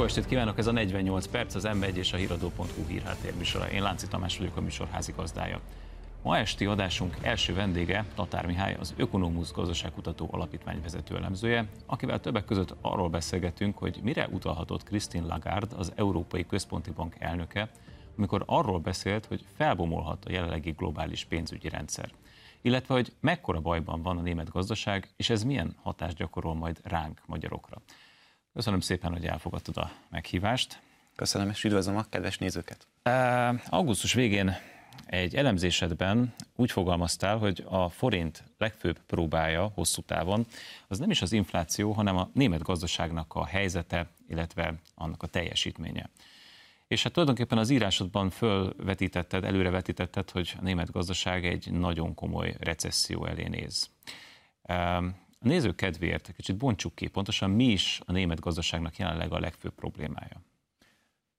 Jó estét kívánok, ez a 48 perc, az M1 és a híradó.hu hírháttér műsora. Én Lánci Tamás vagyok a műsor házigazdája. Ma esti adásunk első vendége Tatár Mihály, az Ökonomusz Gazdaságkutató Alapítvány vezető elemzője, akivel többek között arról beszélgetünk, hogy mire utalhatott Christine Lagarde, az Európai Központi Bank elnöke, amikor arról beszélt, hogy felbomolhat a jelenlegi globális pénzügyi rendszer. Illetve, hogy mekkora bajban van a német gazdaság, és ez milyen hatást gyakorol majd ránk, magyarokra. Köszönöm szépen, hogy elfogadtad a meghívást. Köszönöm, és üdvözlöm a kedves nézőket. Augusztus végén egy elemzésedben úgy fogalmaztál, hogy a forint legfőbb próbája hosszú távon az nem is az infláció, hanem a német gazdaságnak a helyzete, illetve annak a teljesítménye. És hát tulajdonképpen az írásodban fölvetítetted, előrevetítetted, hogy a német gazdaság egy nagyon komoly recesszió elé néz. A nézők kedvéért kicsit bontsuk ki, pontosan mi is a német gazdaságnak jelenleg a legfőbb problémája.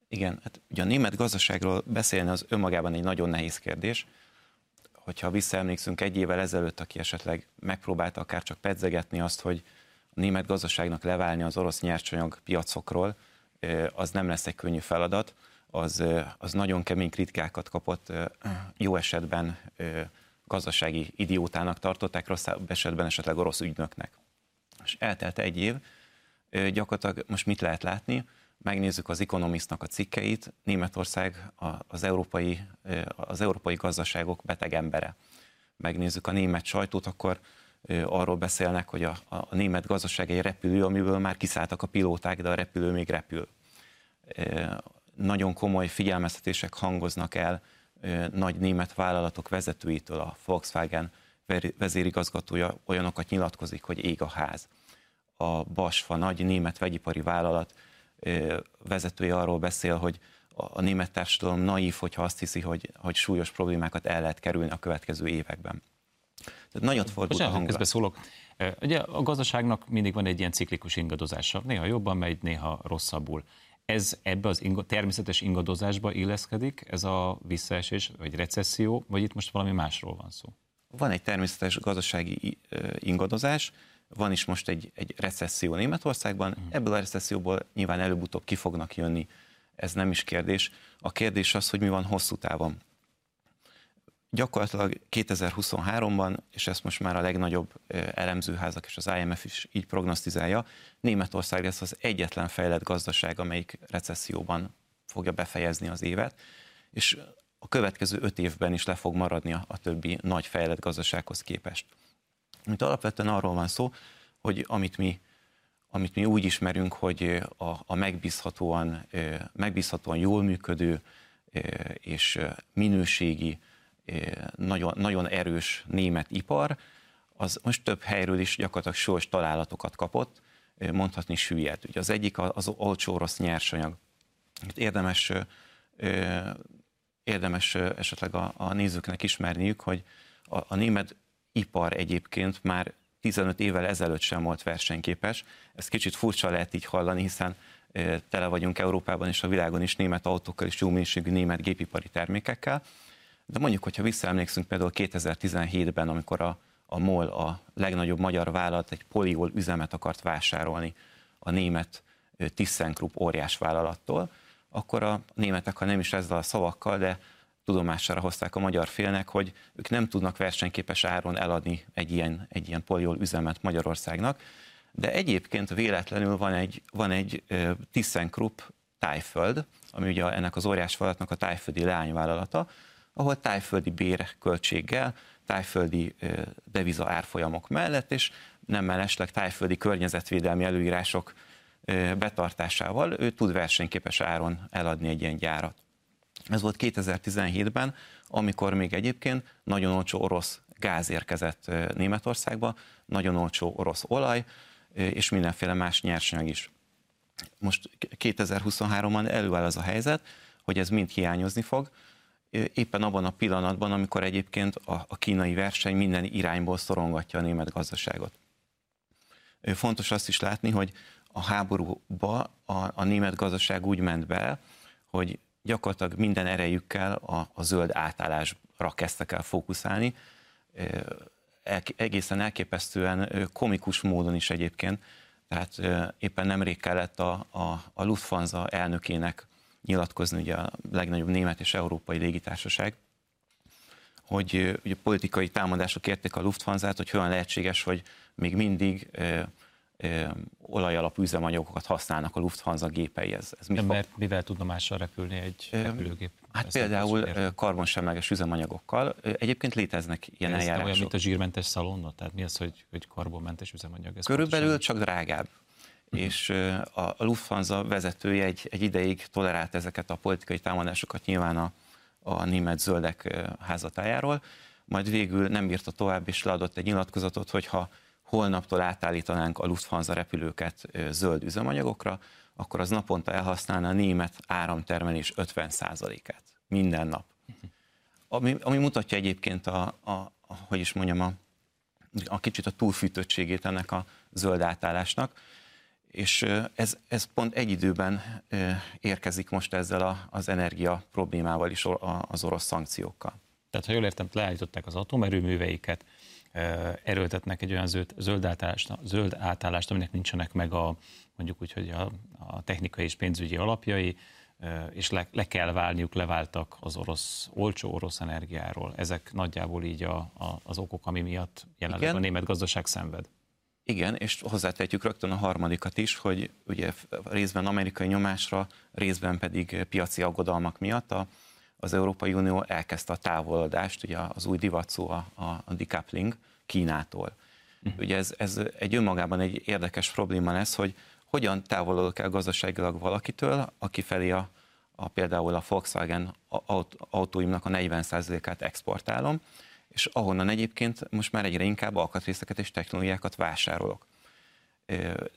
Igen, hát ugye a német gazdaságról beszélni az önmagában egy nagyon nehéz kérdés. Hogyha visszaemlékszünk egy évvel ezelőtt, aki esetleg megpróbálta akár csak pedzegetni azt, hogy a német gazdaságnak leválni az orosz nyersanyag piacokról, az nem lesz egy könnyű feladat, az, az nagyon kemény kritikákat kapott, jó esetben gazdasági idiótának tartották, rosszabb esetben esetleg orosz ügynöknek. És eltelt egy év, gyakorlatilag most mit lehet látni? Megnézzük az Economistnak a cikkeit, Németország az európai, az európai gazdaságok beteg embere. Megnézzük a német sajtót, akkor arról beszélnek, hogy a, a német gazdaság egy repülő, amiből már kiszálltak a pilóták, de a repülő még repül. Nagyon komoly figyelmeztetések hangoznak el nagy német vállalatok vezetőitől, a Volkswagen vezérigazgatója olyanokat nyilatkozik, hogy ég a ház. A Basfa nagy német vegyipari vállalat vezetője arról beszél, hogy a német társadalom naív, hogyha azt hiszi, hogy, hogy súlyos problémákat el lehet kerülni a következő években. Tehát nagyot fordult a hangulat. szólok. Ugye a gazdaságnak mindig van egy ilyen ciklikus ingadozása. Néha jobban megy, néha rosszabbul. Ez ebbe az inga, természetes ingadozásba illeszkedik, ez a visszaesés, vagy recesszió, vagy itt most valami másról van szó? Van egy természetes gazdasági ingadozás, van is most egy, egy recesszió Németországban, uh-huh. ebből a recesszióból nyilván előbb-utóbb ki fognak jönni, ez nem is kérdés. A kérdés az, hogy mi van hosszú távon gyakorlatilag 2023-ban, és ezt most már a legnagyobb elemzőházak és az IMF is így prognosztizálja, Németország lesz az egyetlen fejlett gazdaság, amelyik recesszióban fogja befejezni az évet, és a következő öt évben is le fog maradni a, többi nagy fejlett gazdasághoz képest. Mint alapvetően arról van szó, hogy amit mi, amit mi úgy ismerünk, hogy a, a megbízhatóan, megbízhatóan jól működő és minőségi nagyon, nagyon erős német ipar, az most több helyről is gyakorlatilag sors találatokat kapott, mondhatni süllyed. Ugye az egyik az olcsó orosz nyersanyag. Érdemes, érdemes esetleg a, a nézőknek ismerniük, hogy a, a német ipar egyébként már 15 évvel ezelőtt sem volt versenyképes. Ez kicsit furcsa lehet így hallani, hiszen tele vagyunk Európában és a világon is német autókkal és jó minőségű német gépipari termékekkel. De mondjuk, hogyha visszaemlékszünk például 2017-ben, amikor a, a MOL, a legnagyobb magyar vállalat egy poliol üzemet akart vásárolni a német ThyssenKrupp óriás vállalattól, akkor a németek, ha nem is ezzel a szavakkal, de tudomására hozták a magyar félnek, hogy ők nem tudnak versenyképes áron eladni egy ilyen, egy ilyen poliol üzemet Magyarországnak, de egyébként véletlenül van egy, van egy ThyssenKrupp tájföld, ami ugye ennek az óriás vállalatnak a tájföldi leányvállalata, ahol tájföldi bérköltséggel, tájföldi deviza árfolyamok mellett, és nem mellesleg tájföldi környezetvédelmi előírások betartásával ő tud versenyképes áron eladni egy ilyen gyárat. Ez volt 2017-ben, amikor még egyébként nagyon olcsó orosz gáz érkezett Németországba, nagyon olcsó orosz olaj, és mindenféle más nyersanyag is. Most 2023-ban előáll az a helyzet, hogy ez mind hiányozni fog, éppen abban a pillanatban, amikor egyébként a, a kínai verseny minden irányból szorongatja a német gazdaságot. Fontos azt is látni, hogy a háborúba a, a német gazdaság úgy ment be, hogy gyakorlatilag minden erejükkel a, a zöld átállásra kezdtek el fókuszálni, egészen elképesztően komikus módon is egyébként. Tehát éppen nemrég kellett a, a, a Lufthansa elnökének nyilatkozni, ugye a legnagyobb német és európai légitársaság, hogy ugye politikai támadások érték a Lufthansa-t, hogy hogyan lehetséges, hogy még mindig olajalapú üzemanyagokat használnak a Lufthansa gépei. Ez, ez mi De mert mivel tudna mással repülni egy repülőgép? Hát Ezt például karbonsemleges üzemanyagokkal. Egyébként léteznek ilyen ez eljárások. olyan, mint a zsírmentes szalonna? Tehát mi az, hogy, hogy karbonmentes üzemanyag? Ez Körülbelül pontosan? csak drágább. Uh-huh. És a Lufthansa vezetője egy, egy ideig tolerált ezeket a politikai támadásokat nyilván a, a német zöldek házatájáról, majd végül nem bírta tovább, és leadott egy nyilatkozatot, hogy ha holnaptól átállítanánk a Lufthansa repülőket zöld üzemanyagokra, akkor az naponta elhasználna a német áramtermelés 50%-át. Minden nap. Ami, ami mutatja egyébként a, a, a, hogy is mondjam, a, a kicsit a túlfűtöttségét ennek a zöld átállásnak, és ez, ez pont egy időben érkezik most ezzel a, az energia problémával is, az orosz szankciókkal. Tehát, ha jól értem, leállították az atomerőműveiket, erőltetnek egy olyan zöld, zöld, átállást, zöld átállást, aminek nincsenek meg a, mondjuk úgy, hogy a, a technikai és pénzügyi alapjai, és le, le kell válniuk, leváltak az orosz, olcsó orosz energiáról. Ezek nagyjából így a, a, az okok, ami miatt jelenleg Igen. a német gazdaság szenved. Igen, és hozzátehetjük rögtön a harmadikat is, hogy ugye részben amerikai nyomásra, részben pedig piaci aggodalmak miatt a, az Európai Unió elkezdte a távolodást, ugye az új divat szó a, a, decoupling Kínától. Uh-huh. Ugye ez, ez egy önmagában egy érdekes probléma lesz, hogy hogyan távolodok el gazdaságilag valakitől, aki felé a, a például a Volkswagen autóimnak a 40%-át exportálom, és ahonnan egyébként most már egyre inkább alkatrészeket és technológiákat vásárolok.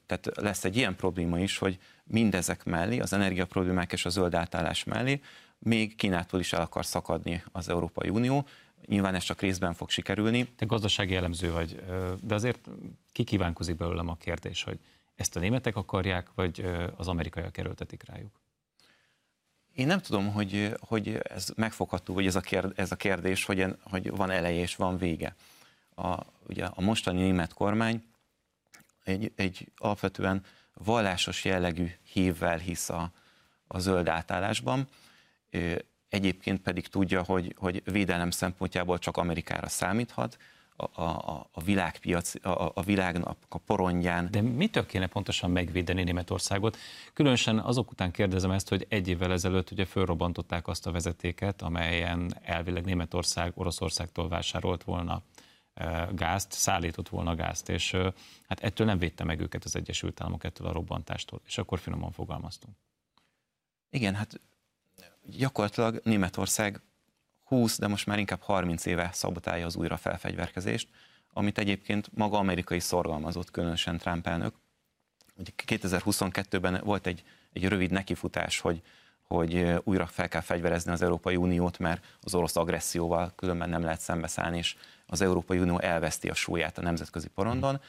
Tehát lesz egy ilyen probléma is, hogy mindezek mellé, az energia problémák és a zöld átállás mellé még Kínától is el akar szakadni az Európai Unió. Nyilván ez csak részben fog sikerülni. Te gazdasági elemző vagy, de azért ki kívánkozik belőlem a kérdés, hogy ezt a németek akarják, vagy az amerikaiak erőltetik rájuk? Én nem tudom, hogy, hogy ez megfogható, vagy ez a, kérdés, ez a kérdés, hogy, hogy van eleje és van vége. A, ugye a mostani német kormány egy, egy alapvetően vallásos jellegű hívvel hisz a, a zöld átállásban, egyébként pedig tudja, hogy, hogy védelem szempontjából csak Amerikára számíthat, a, a, a világpiac, a, a világnak a porondján. De mitől kéne pontosan megvédeni Németországot? Különösen azok után kérdezem ezt, hogy egy évvel ezelőtt ugye fölrobbantották azt a vezetéket, amelyen elvileg Németország Oroszországtól vásárolt volna gázt, szállított volna gázt, és hát ettől nem védte meg őket az Egyesült Államok ettől a robbantástól, és akkor finoman fogalmaztunk. Igen, hát gyakorlatilag Németország 20, de most már inkább 30 éve szabotálja az újra felfegyverkezést, amit egyébként maga amerikai szorgalmazott, különösen Trump elnök. 2022-ben volt egy, egy rövid nekifutás, hogy, hogy újra fel kell fegyverezni az Európai Uniót, mert az orosz agresszióval különben nem lehet szembeszállni, és az Európai Unió elveszti a súlyát a nemzetközi porondon.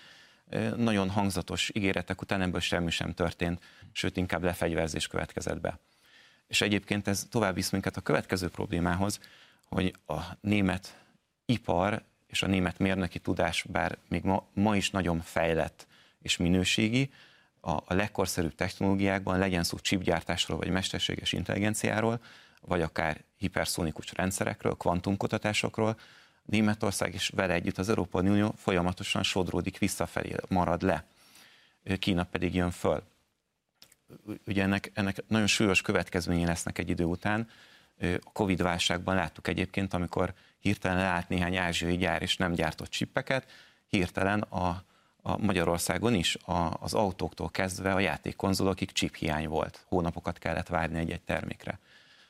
Nagyon hangzatos ígéretek után ebből semmi sem történt, sőt inkább lefegyverzés következett be. És egyébként ez tovább visz minket a következő problémához, hogy a német ipar és a német mérnöki tudás, bár még ma, ma is nagyon fejlett és minőségi, a, a legkorszerűbb technológiákban, legyen szó chipgyártásról, vagy mesterséges intelligenciáról, vagy akár hiperszónikus rendszerekről, kvantumkutatásokról, Németország és vele együtt az Európai Unió folyamatosan sodródik visszafelé, marad le. Kína pedig jön föl ugye ennek, ennek nagyon súlyos következményei lesznek egy idő után. A Covid válságban láttuk egyébként, amikor hirtelen leállt néhány ázsiai gyár, és nem gyártott csippeket, hirtelen a, a Magyarországon is a, az autóktól kezdve a játékkonzolokig chip hiány volt. Hónapokat kellett várni egy-egy termékre.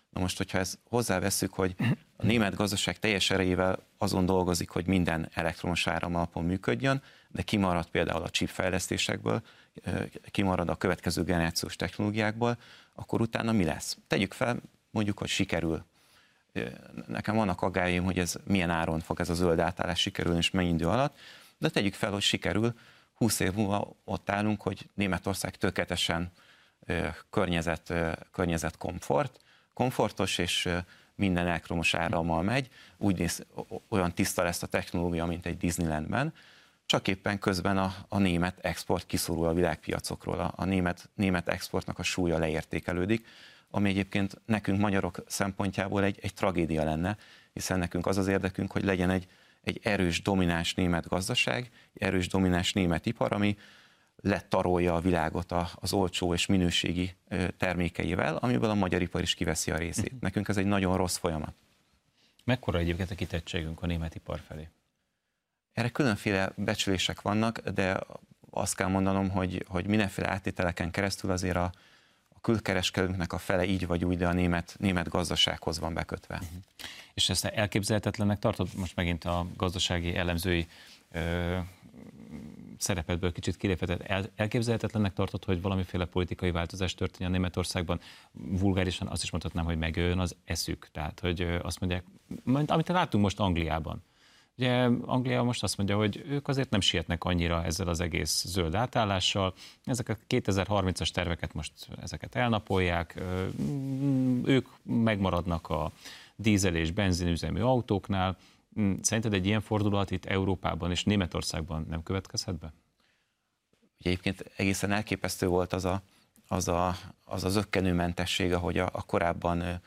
Na most, hogyha ezt hozzáveszünk, hogy a német gazdaság teljes erejével azon dolgozik, hogy minden elektromos áram alapon működjön, de kimarad például a chip fejlesztésekből, kimarad a következő generációs technológiákból, akkor utána mi lesz? Tegyük fel, mondjuk, hogy sikerül. Nekem vannak aggájaim, hogy ez milyen áron fog ez a zöld átállás sikerülni, és mennyi idő alatt, de tegyük fel, hogy sikerül, 20 év múlva ott állunk, hogy Németország tökéletesen környezet, környezet komfort, komfortos, és minden elektromos árammal megy, úgy néz, olyan tiszta lesz a technológia, mint egy Disneylandben, csak éppen közben a, a német export kiszorul a világpiacokról, a, a német, német exportnak a súlya leértékelődik, ami egyébként nekünk magyarok szempontjából egy, egy tragédia lenne, hiszen nekünk az az érdekünk, hogy legyen egy, egy erős, domináns német gazdaság, erős, domináns német ipar, ami letarolja a világot az olcsó és minőségi termékeivel, amiből a magyar ipar is kiveszi a részét. Uh-huh. Nekünk ez egy nagyon rossz folyamat. Mekkora egyébként a kitettségünk a német ipar felé? Erre különféle becsülések vannak, de azt kell mondanom, hogy, hogy mindenféle áttételeken keresztül azért a külkereskedőnknek a fele így vagy úgy, de a német, német gazdasághoz van bekötve. Uh-huh. És ezt elképzelhetetlennek tartod? Most megint a gazdasági elemzői ö, szerepedből kicsit kiléphetett. El, elképzelhetetlennek tartod, hogy valamiféle politikai változás történjen Németországban? Vulgárisan azt is mondhatnám, hogy megjön az eszük. Tehát, hogy azt mondják, amit látunk most Angliában. Ugye Anglia most azt mondja, hogy ők azért nem sietnek annyira ezzel az egész zöld átállással. Ezek a 2030-as terveket most ezeket elnapolják, ők megmaradnak a dízel és benzinüzemű autóknál, Mm, szerinted egy ilyen fordulat itt Európában és Németországban nem következhet be? Ugye egyébként egészen elképesztő volt az a, az, a, az, az ökkenőmentesség, ahogy a, a korábban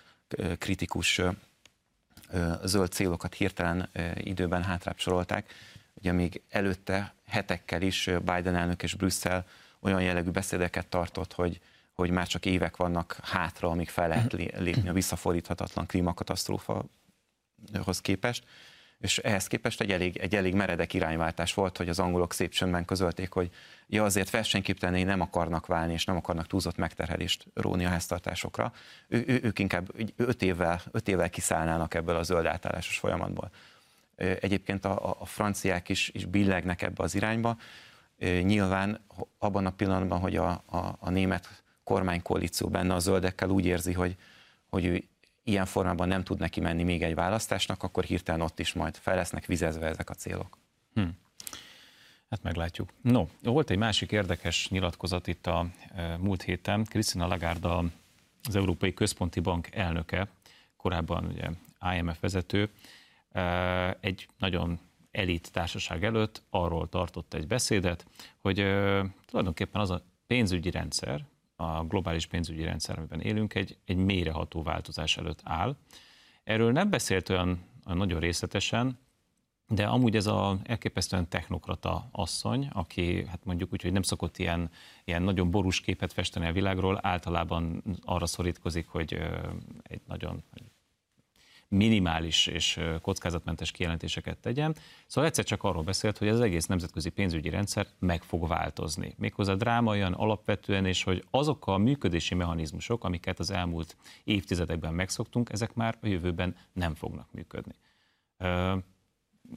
kritikus zöld célokat hirtelen időben hátrább sorolták. Ugye még előtte hetekkel is Biden elnök és Brüsszel olyan jellegű beszédeket tartott, hogy, hogy már csak évek vannak hátra, amíg fel lehet lépni a visszafordíthatatlan klímakatasztrófahoz képest és ehhez képest egy elég, egy elég meredek irányváltás volt, hogy az angolok szép csöndben közölték, hogy ja, azért versenyképtelenné nem akarnak válni, és nem akarnak túlzott megterhelést róni a háztartásokra. Ő, ő, ők inkább öt évvel, öt évvel kiszállnának ebből a zöld átállásos folyamatból. Egyébként a, a franciák is, is billegnek ebbe az irányba. Nyilván abban a pillanatban, hogy a, a, a német kormánykoalíció benne a zöldekkel úgy érzi, hogy, hogy ő ilyen formában nem tud neki menni még egy választásnak, akkor hirtelen ott is majd fel lesznek vizezve ezek a célok. Hm. Hát meglátjuk. No, volt egy másik érdekes nyilatkozat itt a e, múlt héten. Krisztina Lagarde, az Európai Központi Bank elnöke, korábban ugye IMF vezető, e, egy nagyon elit társaság előtt arról tartott egy beszédet, hogy e, tulajdonképpen az a pénzügyi rendszer, a globális pénzügyi rendszer, amiben élünk, egy, egy mélyreható változás előtt áll. Erről nem beszélt olyan nagyon részletesen, de amúgy ez a elképesztően technokrata asszony, aki hát mondjuk úgy, hogy nem szokott ilyen, ilyen nagyon borús képet festeni a világról, általában arra szorítkozik, hogy egy nagyon minimális és kockázatmentes kijelentéseket tegyen. Szóval egyszer csak arról beszélt, hogy az egész nemzetközi pénzügyi rendszer meg fog változni. Méghozzá drámaian, alapvetően, és hogy azok a működési mechanizmusok, amiket az elmúlt évtizedekben megszoktunk, ezek már a jövőben nem fognak működni.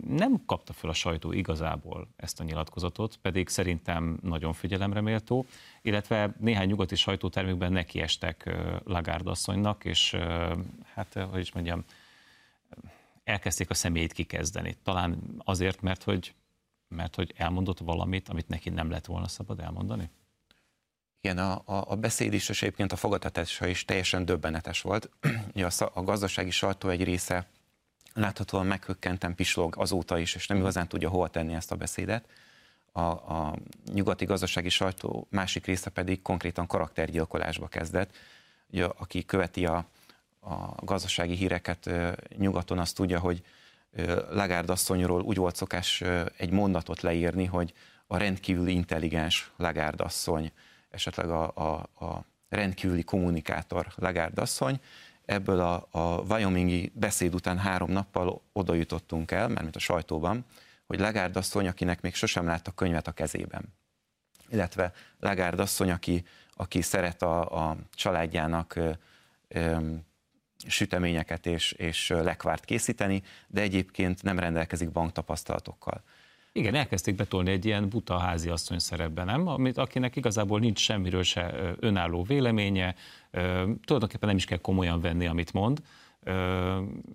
Nem kapta fel a sajtó igazából ezt a nyilatkozatot, pedig szerintem nagyon figyelemre méltó, illetve néhány nyugati sajtótermékben nekiestek Lagarde asszonynak, és hát, hogy is mondjam, elkezdték a személyét kikezdeni. Talán azért, mert hogy, mert hogy elmondott valamit, amit neki nem lett volna szabad elmondani? Igen, a, a, a beszéd is, és egyébként a fogadtatása is teljesen döbbenetes volt. a, a gazdasági sajtó egy része láthatóan meghökkenten pislog azóta is, és nem igazán tudja hova tenni ezt a beszédet. A, a nyugati gazdasági sajtó másik része pedig konkrétan karaktergyilkolásba kezdett. Ugye, aki követi a, a gazdasági híreket nyugaton, azt tudja, hogy Lagarde asszonyról úgy volt szokás egy mondatot leírni, hogy a rendkívüli intelligens Lagarde asszony, esetleg a, a, a rendkívüli kommunikátor Lagarde asszony. Ebből a, a Wyomingi beszéd után három nappal oda jutottunk el, mert mint a sajtóban, hogy Lagarde asszony, akinek még sosem látta könyvet a kezében. Illetve Lagarde asszony, aki, aki szeret a, a családjának süteményeket és, és lekvárt készíteni, de egyébként nem rendelkezik banktapasztalatokkal. Igen, elkezdték betolni egy ilyen buta házi asszony szerepben, nem? Amit, akinek igazából nincs semmiről se önálló véleménye, tulajdonképpen nem is kell komolyan venni, amit mond,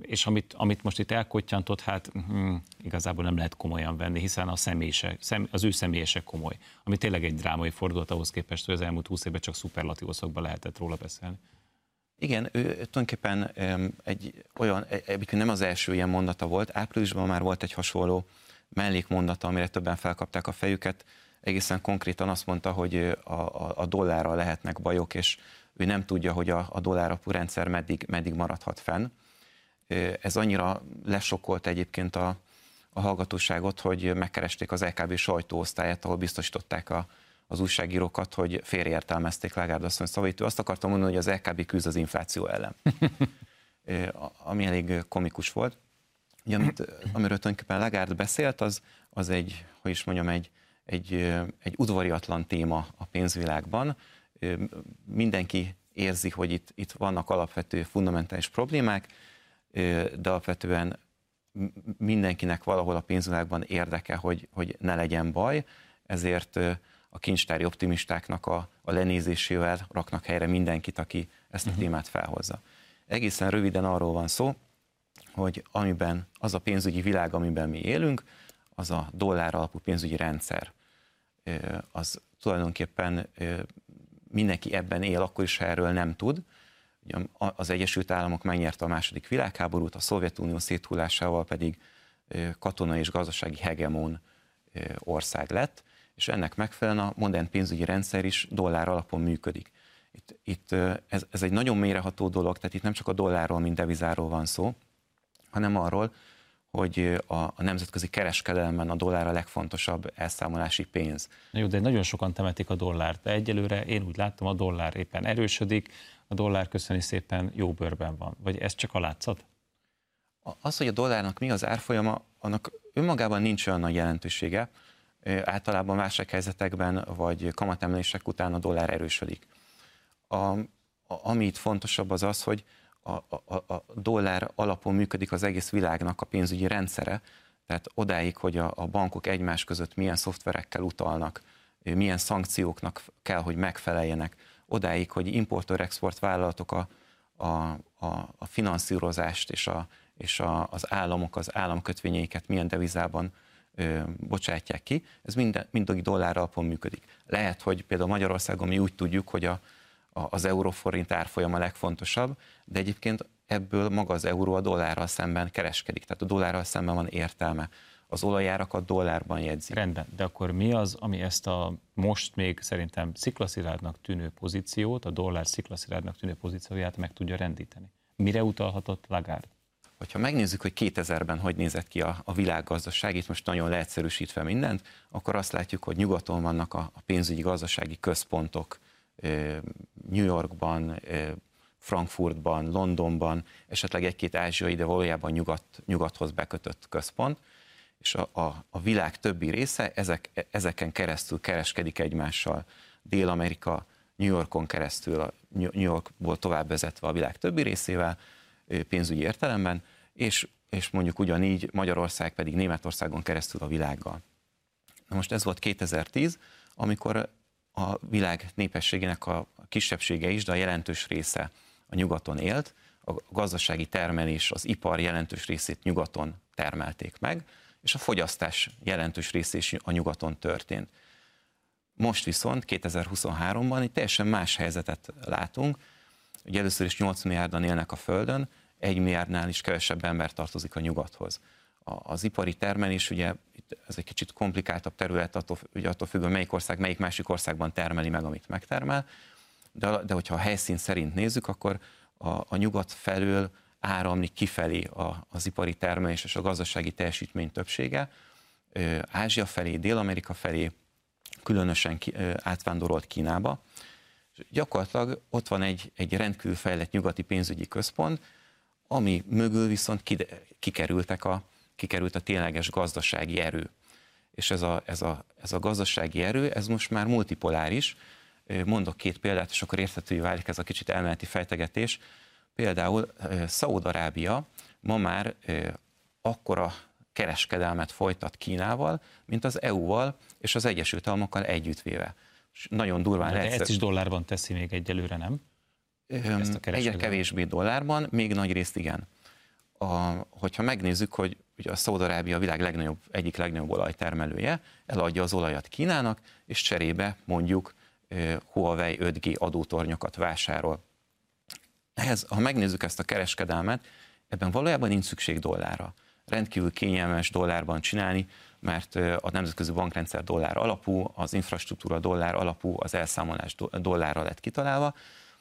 és amit, amit most itt elkottyantott, hát hm, igazából nem lehet komolyan venni, hiszen a személyse, szem, az ő személyese komoly, ami tényleg egy drámai fordulat ahhoz képest, hogy az elmúlt húsz évben csak szuperlatívoszokban lehetett róla beszélni. Igen, ő tulajdonképpen egy olyan, egyébként nem az első ilyen mondata volt, áprilisban már volt egy hasonló mellékmondata, amire többen felkapták a fejüket, egészen konkrétan azt mondta, hogy a, a, a dollárral lehetnek bajok, és ő nem tudja, hogy a, a dollárapú rendszer meddig, meddig maradhat fenn. Ez annyira lesokkolt egyébként a, a hallgatóságot, hogy megkeresték az LKB sajtóosztályát, ahol biztosították a, az újságírókat, hogy félreértelmezték Lagarde asszony szavait. Ő azt akartam mondani, hogy az LKB küzd az infláció ellen. Ami elég komikus volt. Ugye, amit, amiről tulajdonképpen Lagarde beszélt, az, az egy, hogy is mondjam, egy, egy, egy udvariatlan téma a pénzvilágban. Mindenki érzi, hogy itt, itt vannak alapvető fundamentális problémák, de alapvetően mindenkinek valahol a pénzvilágban érdeke, hogy, hogy ne legyen baj, ezért a kincstári optimistáknak a, a lenézésével raknak helyre mindenkit, aki ezt a uh-huh. témát felhozza. Egészen röviden arról van szó, hogy amiben az a pénzügyi világ, amiben mi élünk, az a dollár alapú pénzügyi rendszer. Az tulajdonképpen mindenki ebben él, akkor is, ha erről nem tud. Az Egyesült Államok megnyerte a második világháborút, a Szovjetunió széthullásával pedig katonai és gazdasági hegemon ország lett, és ennek megfelelően a modern pénzügyi rendszer is dollár alapon működik. Itt, itt ez, ez egy nagyon mélyreható dolog, tehát itt nem csak a dollárról, mint devizáról van szó, hanem arról, hogy a, a nemzetközi kereskedelemben a dollár a legfontosabb elszámolási pénz. Na jó, de nagyon sokan temetik a dollárt, de egyelőre én úgy láttam, a dollár éppen erősödik, a dollár köszöni szépen jó bőrben van. Vagy ez csak a látszat? Az, hogy a dollárnak mi az árfolyama, annak önmagában nincs olyan nagy jelentősége. Általában válsághelyzetekben vagy kamatemelések után a dollár erősödik. A, a, ami itt fontosabb az az, hogy a, a, a dollár alapon működik az egész világnak a pénzügyi rendszere, tehát odáig, hogy a, a bankok egymás között milyen szoftverekkel utalnak, milyen szankcióknak kell, hogy megfeleljenek, odáig, hogy importőr-export vállalatok a, a, a, a finanszírozást és, a, és a, az államok az államkötvényeiket milyen devizában ö, bocsátják ki, ez mind, mind dollár alapon működik. Lehet, hogy például Magyarországon mi úgy tudjuk, hogy a, az euróforint árfolyam a legfontosabb, de egyébként ebből maga az euró a dollárral szemben kereskedik, tehát a dollárral szemben van értelme. Az olajárakat dollárban jegyzi. Rendben, de akkor mi az, ami ezt a most még szerintem sziklasziládnak tűnő pozíciót, a dollár sziklasziládnak tűnő pozícióját meg tudja rendíteni? Mire utalhatott Lagarde? Hogyha megnézzük, hogy 2000-ben hogy nézett ki a, a világgazdaság, itt most nagyon leegyszerűsítve mindent, akkor azt látjuk, hogy nyugaton vannak a, a pénzügyi gazdasági központok, New Yorkban, Frankfurtban, Londonban, esetleg egy-két ázsiai, de valójában nyugat, nyugathoz bekötött központ, és a, a, a világ többi része ezek, ezeken keresztül kereskedik egymással. Dél-Amerika New Yorkon keresztül, a New Yorkból tovább vezetve a világ többi részével, pénzügyi értelemben, és, és mondjuk ugyanígy Magyarország pedig Németországon keresztül a világgal. Na most ez volt 2010, amikor a világ népességének a kisebbsége is, de a jelentős része a nyugaton élt, a gazdasági termelés, az ipar jelentős részét nyugaton termelték meg, és a fogyasztás jelentős része is a nyugaton történt. Most viszont 2023-ban egy teljesen más helyzetet látunk. Ugye először is 8 milliárdan élnek a Földön, egy milliárdnál is kevesebb ember tartozik a nyugathoz. Az ipari termelés ugye ez egy kicsit komplikáltabb terület, attól, ugye attól függ, hogy melyik ország, melyik másik országban termeli meg, amit megtermel, de, de hogyha a helyszín szerint nézzük, akkor a, a nyugat felől áramlik kifelé a, az ipari termelés és a gazdasági teljesítmény többsége, Ázsia felé, Dél-Amerika felé, különösen ki, átvándorolt Kínába. Gyakorlatilag ott van egy, egy rendkívül fejlett nyugati pénzügyi központ, ami mögül viszont kikerültek a, kikerült a tényleges gazdasági erő. És ez a, ez, a, ez a gazdasági erő, ez most már multipoláris. Mondok két példát, és akkor érthetővé válik ez a kicsit elméleti fejtegetés. Például Szaúd-Arábia ma már akkora kereskedelmet folytat Kínával, mint az EU-val és az Egyesült Államokkal együttvéve. Nagyon durván De ezt is dollárban teszi még egyelőre, nem? Egyre kevésbé dollárban, még nagy részt igen. A, hogyha megnézzük, hogy ugye a Szaudarábia a világ legnagyobb, egyik legnagyobb olajtermelője, eladja az olajat Kínának, és cserébe mondjuk Huawei 5G adótornyokat vásárol. Ehhez, ha megnézzük ezt a kereskedelmet, ebben valójában nincs szükség dollárra. rendkívül kényelmes dollárban csinálni, mert a nemzetközi bankrendszer dollár alapú, az infrastruktúra dollár alapú, az elszámolás dollárra lett kitalálva,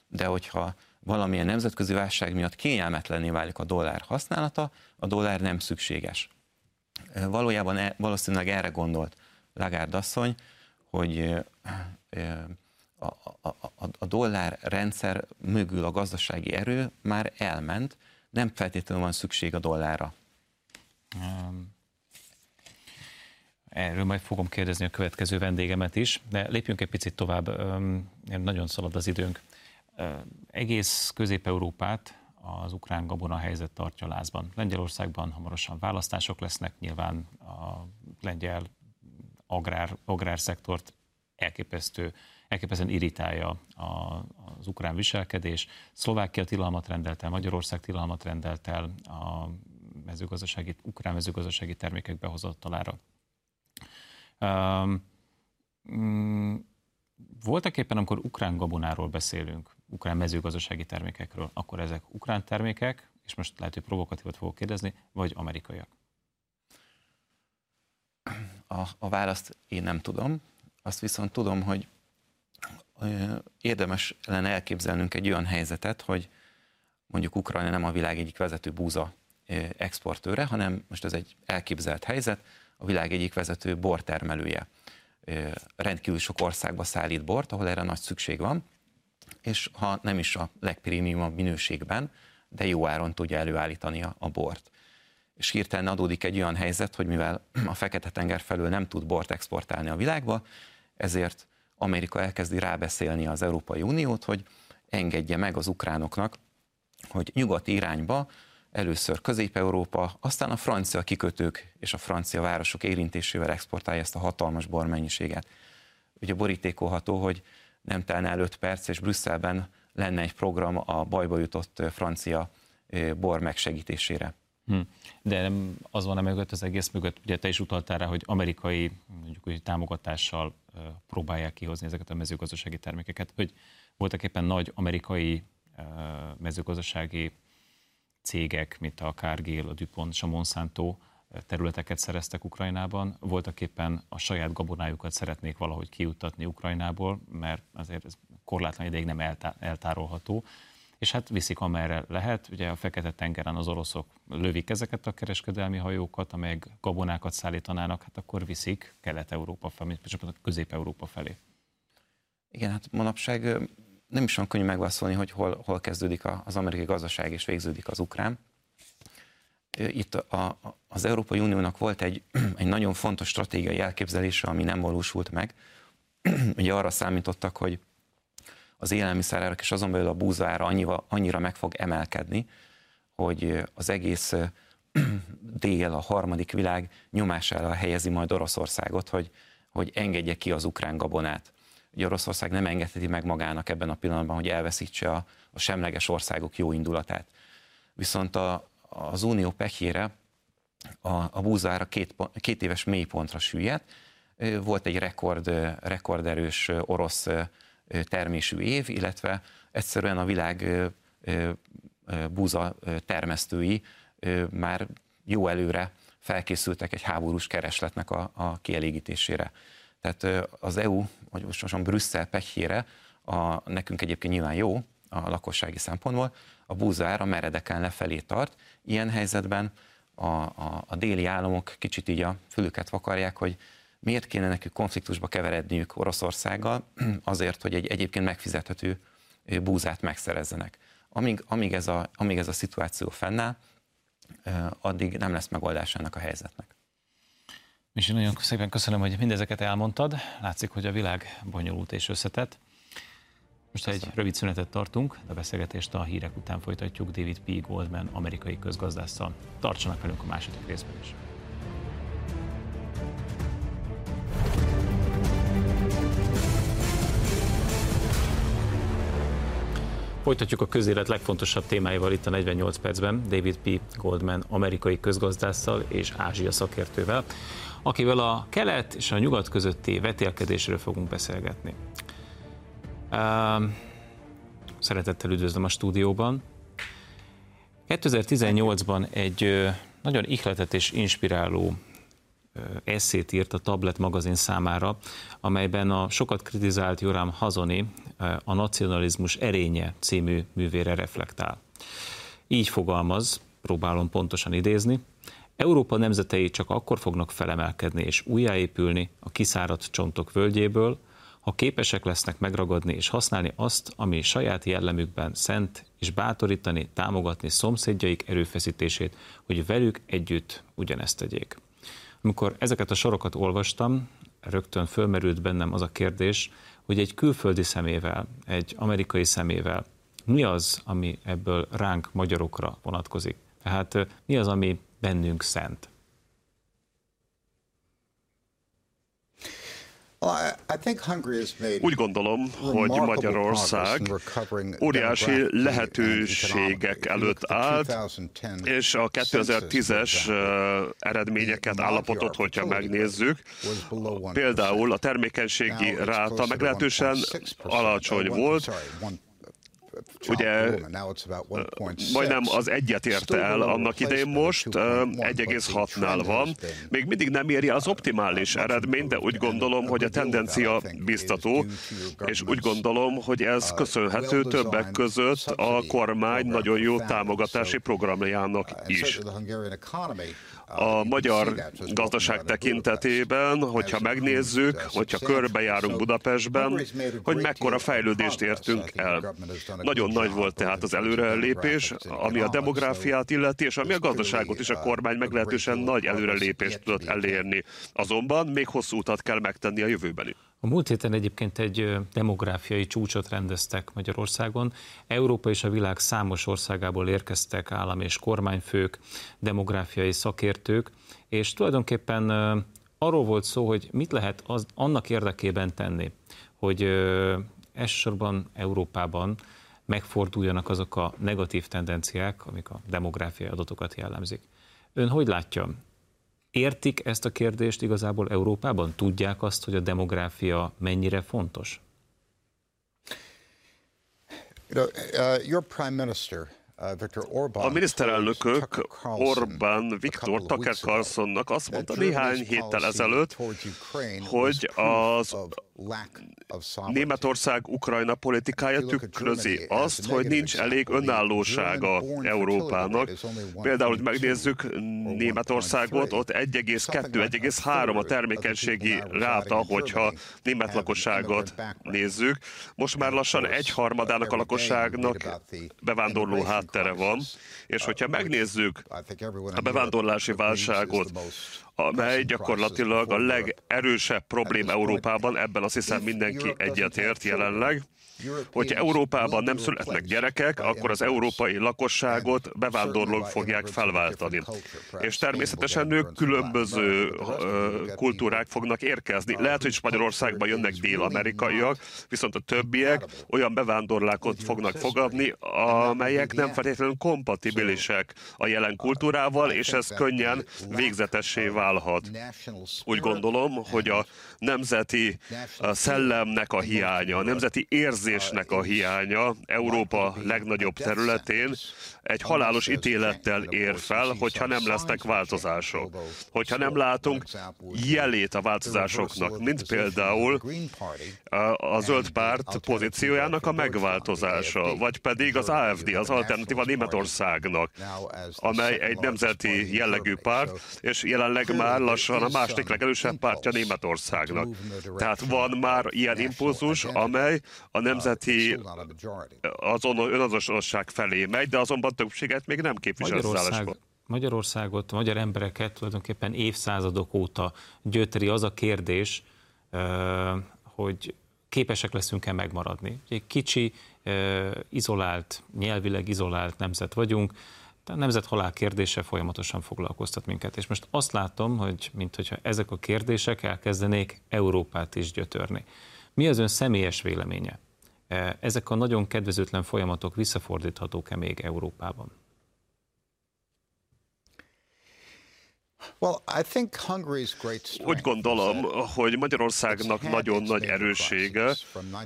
de hogyha valamilyen nemzetközi válság miatt kényelmetlenné válik a dollár használata, a dollár nem szükséges. Valójában e, valószínűleg erre gondolt Lagarde asszony, hogy a, a, a, a dollár rendszer mögül a gazdasági erő már elment, nem feltétlenül van szükség a dollárra. Erről majd fogom kérdezni a következő vendégemet is, de lépjünk egy picit tovább, nagyon szalad az időnk. Egész Közép-Európát az ukrán gabona helyzet tartja lázban. Lengyelországban hamarosan választások lesznek, nyilván a lengyel agrár, agrárszektort elképesztő, elképesztően irritálja a, az ukrán viselkedés. Szlovákia tilalmat rendelt el, Magyarország tilalmat rendelt el a mezőgazdasági, ukrán mezőgazdasági termékek behozatalára. Um, voltak éppen, amikor ukrán gabonáról beszélünk, ukrán mezőgazdasági termékekről, akkor ezek ukrán termékek, és most lehet, hogy provokatívat fogok kérdezni, vagy amerikaiak? A, a választ én nem tudom, azt viszont tudom, hogy érdemes lenne elképzelnünk egy olyan helyzetet, hogy mondjuk Ukrajna nem a világ egyik vezető búza exportőre, hanem most ez egy elképzelt helyzet, a világ egyik vezető bortermelője. Rendkívül sok országba szállít bort, ahol erre nagy szükség van, és ha nem is a legprémiumabb minőségben, de jó áron tudja előállítani a, bort. És hirtelen adódik egy olyan helyzet, hogy mivel a Fekete-tenger felől nem tud bort exportálni a világba, ezért Amerika elkezdi rábeszélni az Európai Uniót, hogy engedje meg az ukránoknak, hogy nyugati irányba először Közép-Európa, aztán a francia kikötők és a francia városok érintésével exportálja ezt a hatalmas bormennyiséget. Ugye borítékolható, hogy nem telne el 5 perc, és Brüsszelben lenne egy program a bajba jutott francia bor megsegítésére. Hm. De nem az van mögött, az egész mögött, ugye te is utaltál rá, hogy amerikai mondjuk, hogy támogatással próbálják kihozni ezeket a mezőgazdasági termékeket, hogy voltak éppen nagy amerikai mezőgazdasági cégek, mint a Cargill, a DuPont és a Monsanto területeket szereztek Ukrajnában, voltak éppen a saját gabonájukat szeretnék valahogy kiutatni Ukrajnából, mert azért ez korlátlan ideig nem eltárolható, és hát viszik amerre lehet. Ugye a Fekete-tengeren az oroszok lövik ezeket a kereskedelmi hajókat, amelyek gabonákat szállítanának, hát akkor viszik Kelet-Európa felé, Közép-Európa felé. Igen, hát manapság nem is olyan könnyű megválaszolni, hogy hol, hol kezdődik az amerikai gazdaság és végződik az ukrán. Itt a, a, az Európai Uniónak volt egy, egy nagyon fontos stratégiai elképzelése, ami nem valósult meg. Ugye arra számítottak, hogy az élelmiszerárak és azon belül a búzára annyira, annyira meg fog emelkedni, hogy az egész dél, a harmadik világ nyomására helyezi majd Oroszországot, hogy, hogy engedje ki az ukrán gabonát. Ugye Oroszország nem engedheti meg magának ebben a pillanatban, hogy elveszítse a, a semleges országok jó indulatát. Viszont a, az unió pekjére a, a búzára két, két éves mélypontra süllyedt. Volt egy rekord, rekorderős orosz termésű év, illetve egyszerűen a világ búza termesztői már jó előre felkészültek egy háborús keresletnek a, a kielégítésére. Tehát az EU, vagy most Brüsszel pehjére, a, nekünk egyébként nyilván jó a lakossági szempontból, a búzára meredeken lefelé tart. Ilyen helyzetben a, a, a déli államok kicsit így a fülüket vakarják, hogy miért kéne nekük konfliktusba keveredniük Oroszországgal, azért, hogy egy egyébként megfizethető búzát megszerezzenek. Amíg, amíg, ez, a, amíg ez a szituáció fennáll, addig nem lesz megoldás ennek a helyzetnek. És én nagyon szépen köszönöm, hogy mindezeket elmondtad. Látszik, hogy a világ bonyolult és összetett. Most egy rövid szünetet tartunk, de a beszélgetést a hírek után folytatjuk David P. Goldman, amerikai közgazdásszal. Tartsanak velünk a második részben is. Folytatjuk a közélet legfontosabb témáival itt a 48 percben, David P. Goldman amerikai közgazdásszal és Ázsia szakértővel, akivel a kelet és a nyugat közötti vetélkedésről fogunk beszélgetni. Szeretettel üdvözlöm a stúdióban. 2018-ban egy nagyon ihletet és inspiráló eszét írt a Tablet magazin számára, amelyben a sokat kritizált Joram Hazoni a nacionalizmus erénye című művére reflektál. Így fogalmaz, próbálom pontosan idézni, Európa nemzetei csak akkor fognak felemelkedni és újjáépülni a kiszáradt csontok völgyéből, ha képesek lesznek megragadni és használni azt, ami saját jellemükben szent, és bátorítani, támogatni szomszédjaik erőfeszítését, hogy velük együtt ugyanezt tegyék. Amikor ezeket a sorokat olvastam, rögtön fölmerült bennem az a kérdés, hogy egy külföldi szemével, egy amerikai szemével mi az, ami ebből ránk magyarokra vonatkozik. Tehát mi az, ami bennünk szent? Úgy gondolom, hogy Magyarország óriási lehetőségek előtt állt, és a 2010-es eredményeket, állapotot, hogyha megnézzük, például a termékenységi ráta meglehetősen alacsony volt, ugye majdnem az egyet érte el annak idején most, 1,6-nál van. Még mindig nem éri az optimális eredményt, de úgy gondolom, hogy a tendencia biztató, és úgy gondolom, hogy ez köszönhető többek között a kormány nagyon jó támogatási programjának is a magyar gazdaság tekintetében, hogyha megnézzük, hogyha körbejárunk Budapestben, hogy mekkora fejlődést értünk el. Nagyon nagy volt tehát az előrelépés, ami a demográfiát illeti, és ami a gazdaságot is a kormány meglehetősen nagy előrelépést tudott elérni. Azonban még hosszú utat kell megtenni a jövőben is. A múlt héten egyébként egy demográfiai csúcsot rendeztek Magyarországon. Európa és a világ számos országából érkeztek állam és kormányfők, demográfiai szakértők, és tulajdonképpen arról volt szó, hogy mit lehet az, annak érdekében tenni, hogy elsősorban Európában megforduljanak azok a negatív tendenciák, amik a demográfiai adatokat jellemzik. Ön hogy látja, Értik ezt a kérdést igazából Európában? Tudják azt, hogy a demográfia mennyire fontos? You know, uh, your prime minister a miniszterelnökök Orbán Viktor Tucker Carlsonnak azt mondta néhány héttel ezelőtt, hogy az Németország Ukrajna politikája tükrözi azt, hogy nincs elég önállósága Európának. Például, hogy megnézzük Németországot, ott 1,2-1,3 a termékenységi ráta, hogyha német lakosságot nézzük. Most már lassan egyharmadának a lakosságnak bevándorló háttere van, és hogyha megnézzük a bevándorlási válságot, amely gyakorlatilag a legerősebb probléma Európában, ebben azt hiszem mindenki egyetért jelenleg, Hogyha Európában nem születnek gyerekek, akkor az európai lakosságot bevándorlók fogják felváltani. És természetesen ők különböző kultúrák fognak érkezni. Lehet, hogy Spanyolországban jönnek dél-amerikaiak, viszont a többiek olyan bevándorlákot fognak fogadni, amelyek nem feltétlenül kompatibilisek a jelen kultúrával, és ez könnyen végzetessé válhat. Úgy gondolom, hogy a nemzeti szellemnek a hiánya, a nemzeti érzésnek a hiánya Európa legnagyobb területén egy halálos ítélettel ér fel, hogyha nem lesznek változások. Hogyha nem látunk jelét a változásoknak, mint például a zöld párt pozíciójának a megváltozása, vagy pedig az AFD, az Alternatíva Németországnak, amely egy nemzeti jellegű párt, és jelenleg már lassan a második legerősebb pártja Németországnak. Tehát van már ilyen impulzus, amely a nemzeti azon önazonosság felé megy, de azonban többséget még nem képvisel Magyarország, Magyarországot, a magyar embereket tulajdonképpen évszázadok óta gyötri az a kérdés, hogy képesek leszünk-e megmaradni. Egy kicsi, izolált, nyelvileg izolált nemzet vagyunk, a nemzet halál kérdése folyamatosan foglalkoztat minket. És most azt látom, hogy mintha ezek a kérdések elkezdenék Európát is gyötörni. Mi az ön személyes véleménye? Ezek a nagyon kedvezőtlen folyamatok visszafordíthatók-e még Európában? Úgy gondolom, hogy Magyarországnak nagyon nagy erőssége,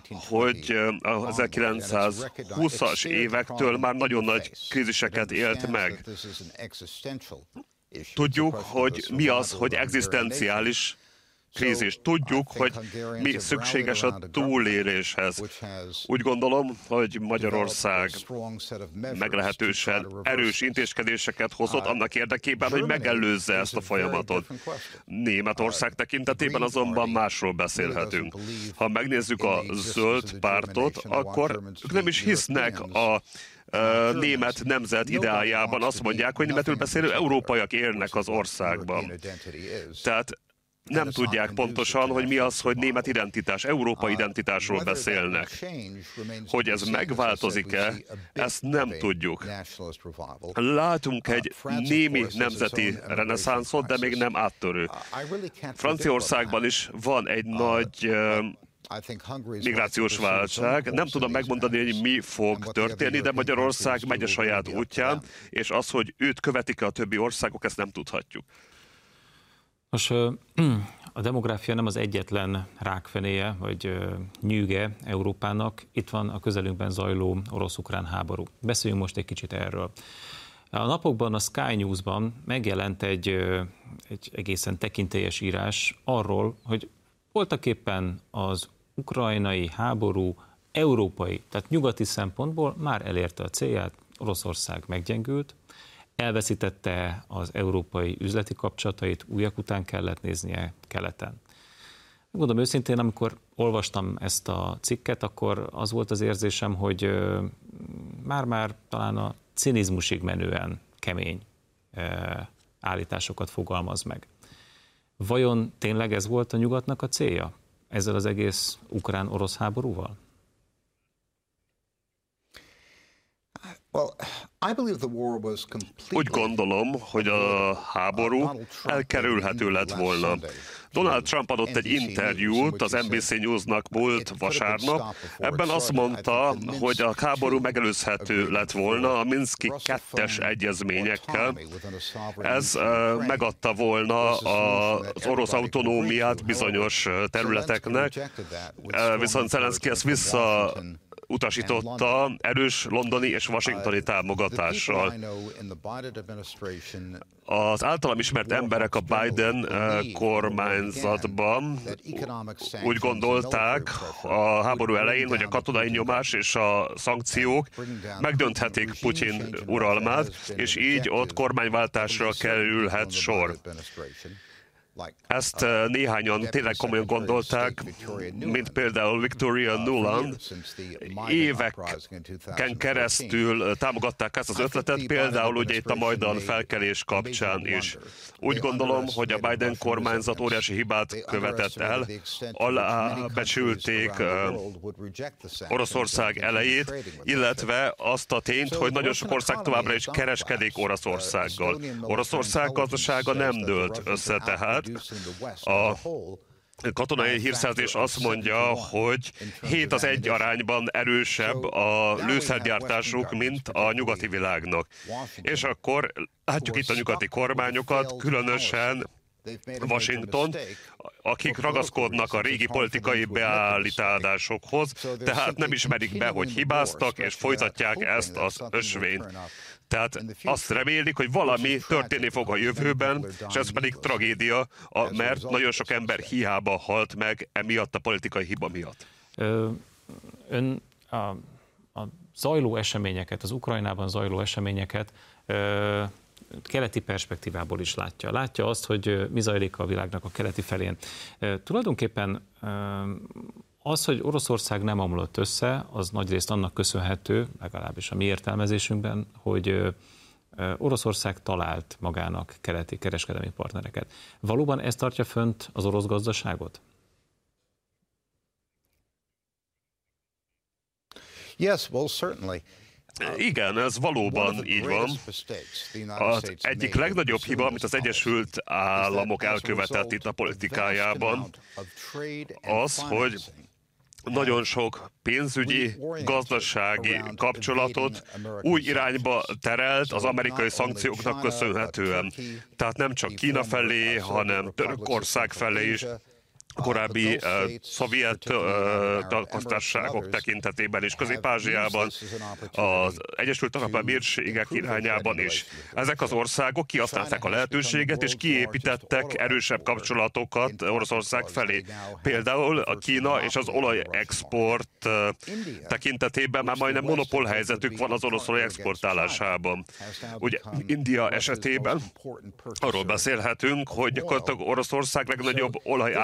hogy az 1920-as évektől már nagyon nagy kríziseket élt meg. Tudjuk, hogy mi az, hogy egzisztenciális krízis. Tudjuk, hogy mi szükséges a túléléshez. Úgy gondolom, hogy Magyarország meglehetősen erős intézkedéseket hozott annak érdekében, hogy megelőzze ezt a folyamatot. Németország tekintetében azonban másról beszélhetünk. Ha megnézzük a zöld pártot, akkor ők nem is hisznek a német nemzet ideájában azt mondják, hogy németül beszélő európaiak élnek az országban. Tehát nem tudják pontosan, hogy mi az, hogy német identitás, európai identitásról beszélnek. Hogy ez megváltozik-e, ezt nem tudjuk. Látunk egy némi nemzeti reneszánszot, de még nem áttörő. Franciaországban is van egy nagy migrációs válság. Nem tudom megmondani, hogy mi fog történni, de Magyarország megy a saját útján, és az, hogy őt követik-e a többi országok, ezt nem tudhatjuk. Most a demográfia nem az egyetlen rákfenéje vagy nyűge Európának. Itt van a közelünkben zajló orosz-ukrán háború. Beszéljünk most egy kicsit erről. A napokban a Sky News-ban megjelent egy, egy egészen tekintélyes írás arról, hogy voltak éppen az ukrajnai háború európai, tehát nyugati szempontból már elérte a célját, Oroszország meggyengült, elveszítette az európai üzleti kapcsolatait, újak után kellett néznie keleten. Mondom őszintén, amikor olvastam ezt a cikket, akkor az volt az érzésem, hogy már-már talán a cinizmusig menően kemény állításokat fogalmaz meg. Vajon tényleg ez volt a nyugatnak a célja ezzel az egész ukrán-orosz háborúval? Úgy gondolom, hogy a háború elkerülhető lett volna. Donald Trump adott egy interjút az NBC Newsnak múlt vasárnap. Ebben azt mondta, hogy a háború megelőzhető lett volna a Minszki kettes egyezményekkel. Ez megadta volna az orosz autonómiát bizonyos területeknek, viszont Zelenszky ezt vissza utasította erős londoni és washingtoni támogatással. Az általam ismert emberek a Biden eh, kormányzatban úgy gondolták a háború elején, hogy a katonai nyomás és a szankciók megdönthetik Putyin uralmát, és így ott kormányváltásra kerülhet sor. Ezt uh, néhányan tényleg komolyan gondolták, mint például Victoria Nuland. Éveken keresztül támogatták ezt az ötletet, például ugye itt a Majdan felkelés kapcsán is. Úgy gondolom, hogy a Biden kormányzat óriási hibát követett el, alábecsülték Oroszország elejét, illetve azt a tényt, hogy nagyon sok ország továbbra is kereskedik Oroszországgal. Oroszország gazdasága nem dőlt össze tehát, a katonai hírszerzés azt mondja, hogy 7 az egy arányban erősebb a lőszergyártásuk, mint a nyugati világnak. És akkor látjuk itt a nyugati kormányokat, különösen Washington, akik ragaszkodnak a régi politikai beállításokhoz, tehát nem ismerik be, hogy hibáztak, és folytatják ezt az ösvényt. Tehát azt remélik, hogy valami történni fog a jövőben, és ez pedig tragédia, mert nagyon sok ember hiába halt meg emiatt a politikai hiba miatt. Ön a, a zajló eseményeket, az Ukrajnában zajló eseményeket keleti perspektívából is látja. Látja azt, hogy mi zajlik a világnak a keleti felén. Tulajdonképpen az, hogy Oroszország nem omlott össze, az nagyrészt annak köszönhető, legalábbis a mi értelmezésünkben, hogy Oroszország talált magának keleti kereskedelmi partnereket. Valóban ez tartja fönt az orosz gazdaságot? Yes, well, certainly. Igen, ez valóban így van. Az egyik legnagyobb hiba, amit az Egyesült Államok elkövetett itt a politikájában, az, hogy nagyon sok pénzügyi, gazdasági kapcsolatot új irányba terelt az amerikai szankcióknak köszönhetően. Tehát nem csak Kína felé, hanem Törökország felé is, korábbi uh, szovjet uh, köztársaságok tekintetében és Közép-Ázsiában, az Egyesült Arab Emírségek irányában is. Ezek az országok kihasználták a lehetőséget, és kiépítettek erősebb kapcsolatokat Oroszország felé. Például a Kína és az olajexport tekintetében már majdnem monopól helyzetük van az orosz olaj exportálásában. Ugye India esetében arról beszélhetünk, hogy gyakorlatilag Oroszország legnagyobb olaj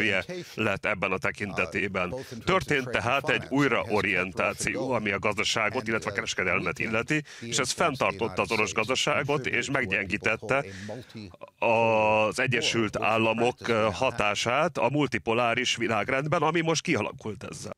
átvevője lett ebben a tekintetében. Történt tehát egy újraorientáció, ami a gazdaságot, illetve a kereskedelmet illeti, és ez fenntartotta az orosz gazdaságot, és meggyengítette az Egyesült Államok hatását a multipoláris világrendben, ami most kialakult ezzel.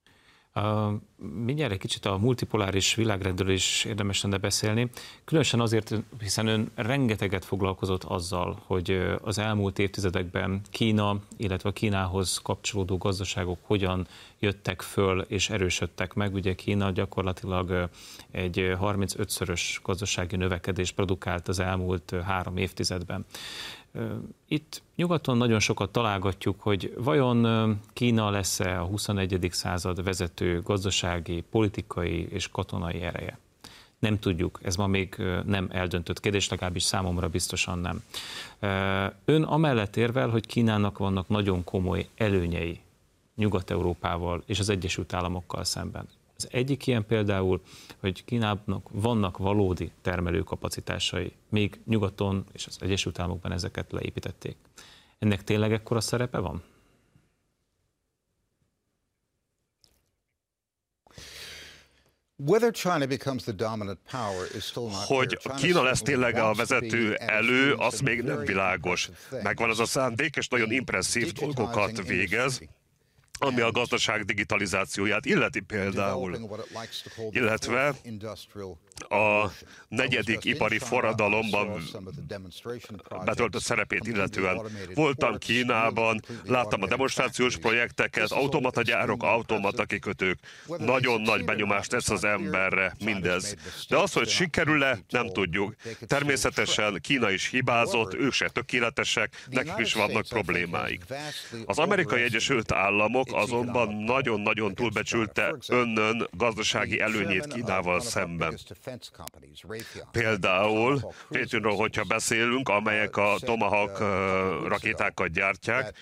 Mindjárt egy kicsit a multipoláris világrendről is érdemes lenne beszélni, különösen azért, hiszen ön rengeteget foglalkozott azzal, hogy az elmúlt évtizedekben Kína, illetve a Kínához kapcsolódó gazdaságok hogyan jöttek föl és erősödtek meg. Ugye Kína gyakorlatilag egy 35-szörös gazdasági növekedést produkált az elmúlt három évtizedben. Itt nyugaton nagyon sokat találgatjuk, hogy vajon Kína lesz-e a 21. század vezető gazdasági, politikai és katonai ereje. Nem tudjuk, ez ma még nem eldöntött kérdés, legalábbis számomra biztosan nem. Ön amellett érvel, hogy Kínának vannak nagyon komoly előnyei Nyugat-Európával és az Egyesült Államokkal szemben. Az egyik ilyen például, hogy Kínának vannak valódi termelőkapacitásai, még nyugaton és az Egyesült Államokban ezeket leépítették. Ennek tényleg ekkora szerepe van? Hogy Kína lesz tényleg a vezető elő, az még nem világos. Megvan az a szándék, és nagyon impresszív dolgokat végez ami a gazdaság digitalizációját illeti például, illetve a negyedik ipari forradalomban betöltött szerepét illetően. Voltam Kínában, láttam a demonstrációs projekteket, automata gyárok, automata kikötők. Nagyon nagy benyomást tesz az emberre mindez. De az, hogy sikerül-e, nem tudjuk. Természetesen Kína is hibázott, ők se tökéletesek, nekik is vannak problémáik. Az amerikai Egyesült Államok azonban nagyon-nagyon túlbecsülte önnön gazdasági előnyét Kínával szemben. Például Pétűnről, hogyha beszélünk, amelyek a Tomahawk rakétákat gyártják,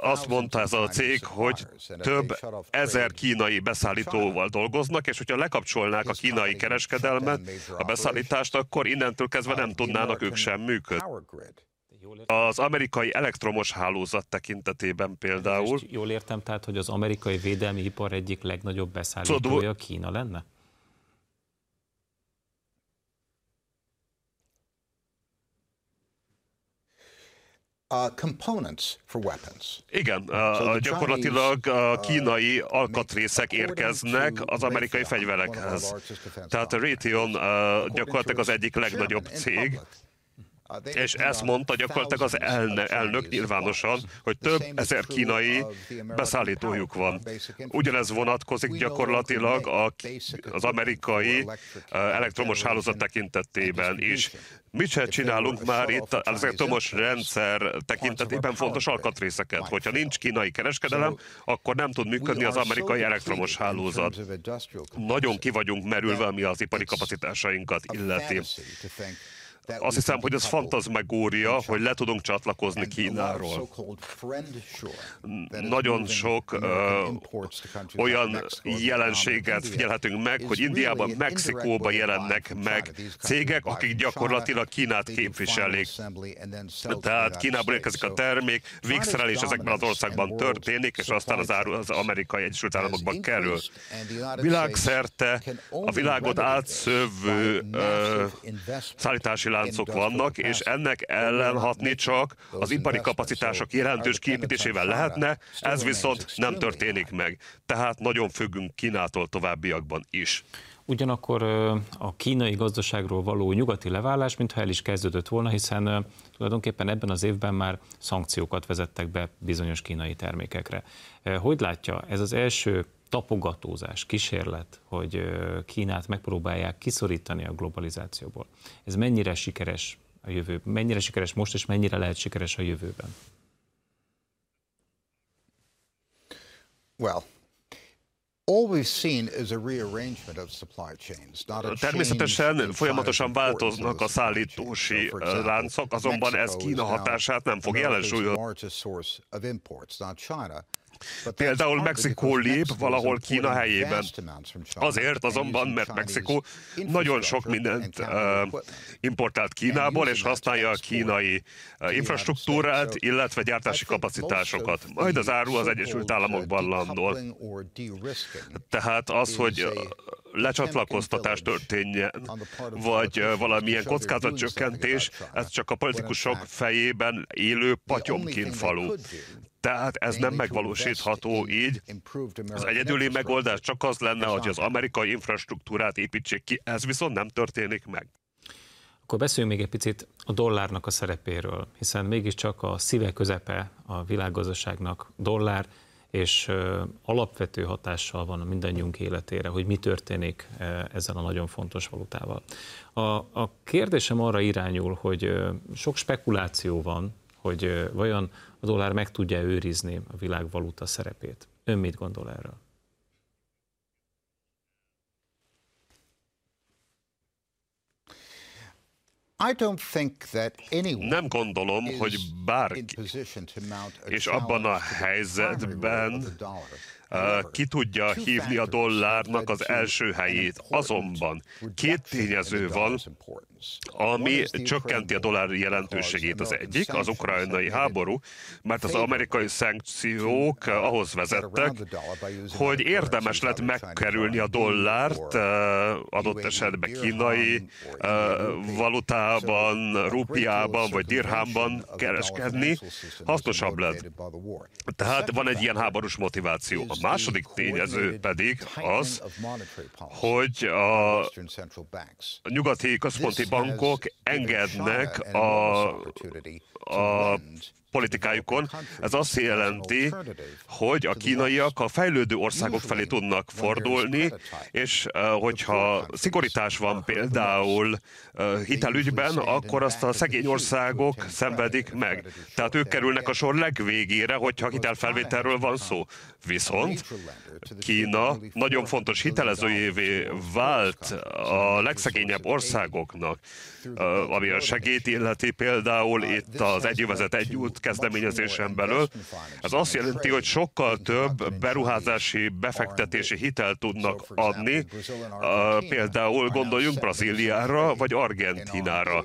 azt mondta ez a cég, hogy több ezer kínai beszállítóval dolgoznak, és hogyha lekapcsolnák a kínai kereskedelmet, a beszállítást, akkor innentől kezdve nem tudnának ők sem működni. Az amerikai elektromos hálózat tekintetében például. Jól értem tehát, hogy az amerikai védelmi ipar egyik legnagyobb beszállítója Kína lenne? Igen, gyakorlatilag a uh, kínai alkatrészek érkeznek az amerikai fegyverekhez. Tehát a Raytheon uh, gyakorlatilag az egyik legnagyobb cég, és ezt mondta gyakorlatilag az elne, elnök nyilvánosan, hogy több ezer kínai beszállítójuk van. Ugyanez vonatkozik gyakorlatilag a, az amerikai elektromos hálózat tekintetében is. Mit se csinálunk már itt az elektromos rendszer tekintetében fontos alkatrészeket. Hogyha nincs kínai kereskedelem, akkor nem tud működni az amerikai elektromos hálózat. Nagyon ki vagyunk merülve, ami az ipari kapacitásainkat illeti. Azt hiszem, hogy ez fantazmegória, hogy le tudunk csatlakozni Kínáról. Nagyon sok uh, olyan jelenséget figyelhetünk meg, hogy Indiában, Mexikóban jelennek meg cégek, akik gyakorlatilag Kínát képviselik. Tehát Kínából érkezik a termék, végszerelés ezekben az országban történik, és aztán az, áru, az amerikai Egyesült Államokban kerül. Világszerte a világot átszövő uh, szállítási láncok vannak, és ennek ellenhatni csak az ipari kapacitások jelentős kiépítésével lehetne, ez viszont nem történik meg. Tehát nagyon függünk Kínától továbbiakban is. Ugyanakkor a kínai gazdaságról való nyugati leválás, mintha el is kezdődött volna, hiszen tulajdonképpen ebben az évben már szankciókat vezettek be bizonyos kínai termékekre. Hogy látja, ez az első tapogatózás, kísérlet, hogy Kínát megpróbálják kiszorítani a globalizációból. Ez mennyire sikeres a jövő, mennyire sikeres most, és mennyire lehet sikeres a jövőben? Well, Természetesen folyamatosan változnak a szállítósi láncok, azonban ez Kína hatását nem fog jelensúlyozni. Például Mexikó lép valahol Kína helyében. Azért azonban, mert Mexikó nagyon sok mindent uh, importált Kínából, és használja a kínai uh, infrastruktúrát, illetve gyártási kapacitásokat. Majd az áru az Egyesült Államokban landol. Tehát az, hogy lecsatlakoztatás történjen, vagy valamilyen kockázatcsökkentés, ez csak a politikusok fejében élő patyomként falu. Tehát ez nem megvalósítható így. Az egyedüli megoldás csak az lenne, hogy az amerikai infrastruktúrát építsék ki, ez viszont nem történik meg. Akkor beszéljünk még egy picit a dollárnak a szerepéről, hiszen mégiscsak a szíve közepe a világgazdaságnak dollár, és alapvető hatással van a mindannyiunk életére, hogy mi történik ezzel a nagyon fontos valutával. A, a kérdésem arra irányul, hogy sok spekuláció van, hogy vajon a dollár meg tudja őrizni a világvaluta szerepét. Ön mit gondol erről? Nem gondolom, hogy bárki, és abban a helyzetben ki tudja hívni a dollárnak az első helyét. Azonban két tényező van, ami csökkenti a dollár jelentőségét. Az egyik, az ukrajnai háború, mert az amerikai szankciók ahhoz vezettek, hogy érdemes lett megkerülni a dollárt, adott esetben kínai valutában, rupiában vagy dirhámban kereskedni, hasznosabb lett. Tehát van egy ilyen háborús motiváció. A második tényező pedig az, hogy a nyugati központi bankok engednek a, a politikájukon. Ez azt jelenti, hogy a kínaiak a fejlődő országok felé tudnak fordulni, és hogyha szigorítás van például hitelügyben, akkor azt a szegény országok szenvedik meg. Tehát ők kerülnek a sor legvégére, hogyha hitelfelvételről van szó. Viszont Kína nagyon fontos hitelezőjévé vált a legszegényebb országoknak, ami a segét illeti például itt az egyövezet egyút kezdeményezésen belül. Ez azt jelenti, hogy sokkal több beruházási, befektetési hitelt tudnak adni, például gondoljunk Brazíliára vagy Argentinára.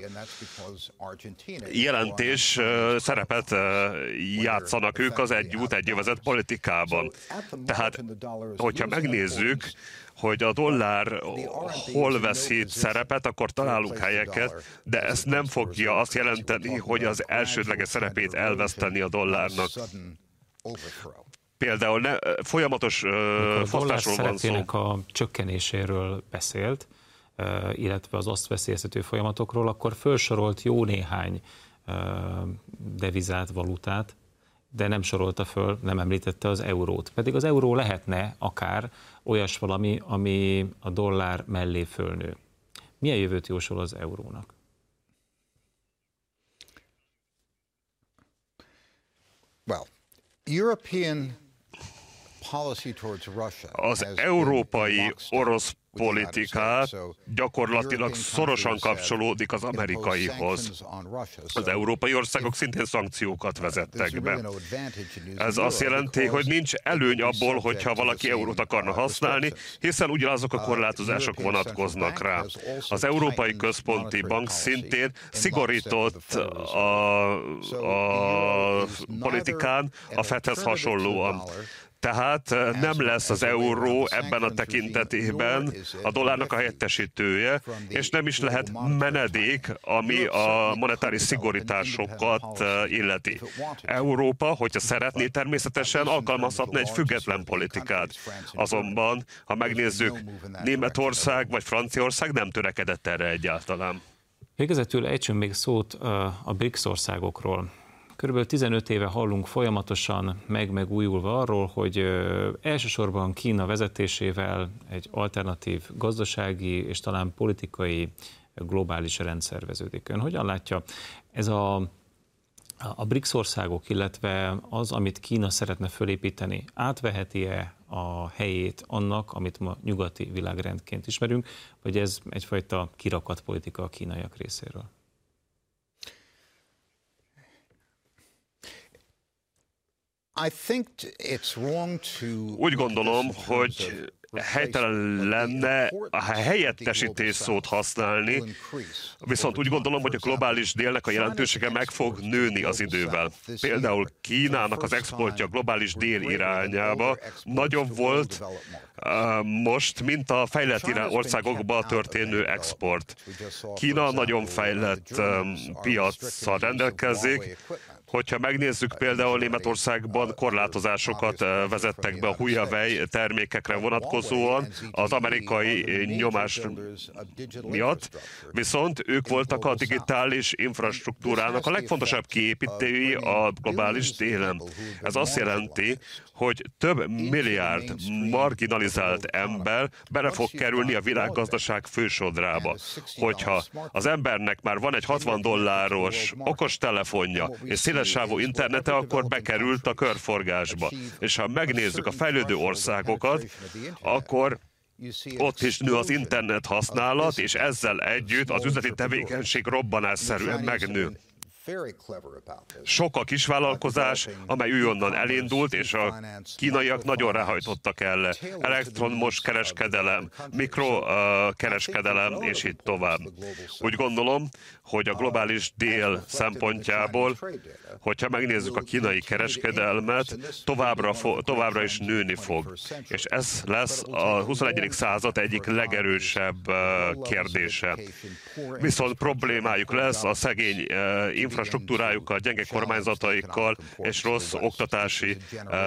Jelentés szerepet játszanak ők az egyút, egyövezet politikában. Tehát, hogyha megnézzük, hogy a dollár hol veszít szerepet, akkor találunk helyeket, de ez nem fogja azt jelenteni, hogy az elsődleges szerepét elveszteni a dollárnak. Például ne, folyamatos uh, fosztásról van szó. a csökkenéséről beszélt, uh, illetve az azt veszélyeztető folyamatokról, akkor felsorolt jó néhány uh, devizát, valutát, de nem sorolta föl, nem említette az eurót. Pedig az euró lehetne akár olyas valami, ami a dollár mellé fölnő. Milyen jövőt jósol az eurónak? Well, European az európai orosz politikát gyakorlatilag szorosan kapcsolódik az amerikaihoz. Az európai országok szintén szankciókat vezettek be. Ez azt jelenti, hogy nincs előny abból, hogyha valaki eurót akarna használni, hiszen ugyanazok a korlátozások vonatkoznak rá. Az Európai Központi Bank szintén szigorított a, a politikán a Fedhez hasonlóan. Tehát nem lesz az euró ebben a tekintetében a dollárnak a helyettesítője, és nem is lehet menedék, ami a monetáris szigorításokat illeti. Európa, hogyha szeretné, természetesen alkalmazhatna egy független politikát. Azonban, ha megnézzük, Németország vagy Franciaország nem törekedett erre egyáltalán. Végezetül ejtsünk még szót a BRICS országokról. Körülbelül 15 éve hallunk folyamatosan meg-megújulva arról, hogy elsősorban Kína vezetésével egy alternatív gazdasági és talán politikai globális rendszer veződik. Ön hogyan látja, ez a a BRICS országok, illetve az, amit Kína szeretne fölépíteni, átveheti-e a helyét annak, amit ma nyugati világrendként ismerünk, vagy ez egyfajta kirakat politika a kínaiak részéről? Úgy gondolom, hogy helytelen lenne a helyettesítés szót használni, viszont úgy gondolom, hogy a globális délnek a jelentősége meg fog nőni az idővel. Például Kínának az exportja globális dél irányába nagyobb volt most, mint a fejlett országokba történő export. Kína nagyon fejlett piacsal rendelkezik, Hogyha megnézzük például Németországban korlátozásokat eh, vezettek be a Huawei termékekre vonatkozóan az amerikai nyomás miatt, viszont ők voltak a digitális infrastruktúrának a legfontosabb kiépítői a globális télen. Ez azt jelenti, hogy több milliárd marginalizált ember bele fog kerülni a világgazdaság fősodrába. Hogyha az embernek már van egy 60 dolláros okostelefonja és szélessávú internete, akkor bekerült a körforgásba. És ha megnézzük a fejlődő országokat, akkor ott is nő az internet használat, és ezzel együtt az üzleti tevékenység robbanásszerűen megnő. Sok a kisvállalkozás, amely újonnan elindult, és a kínaiak nagyon ráhajtottak el. Elektromos kereskedelem, mikrokereskedelem, és így tovább. Úgy gondolom, hogy a globális dél szempontjából, hogyha megnézzük a kínai kereskedelmet, továbbra, fo- továbbra is nőni fog. És ez lesz a 21. század egyik legerősebb kérdése. Viszont problémájuk lesz a szegény infrastruktúrájukkal, gyenge kormányzataikkal és rossz oktatási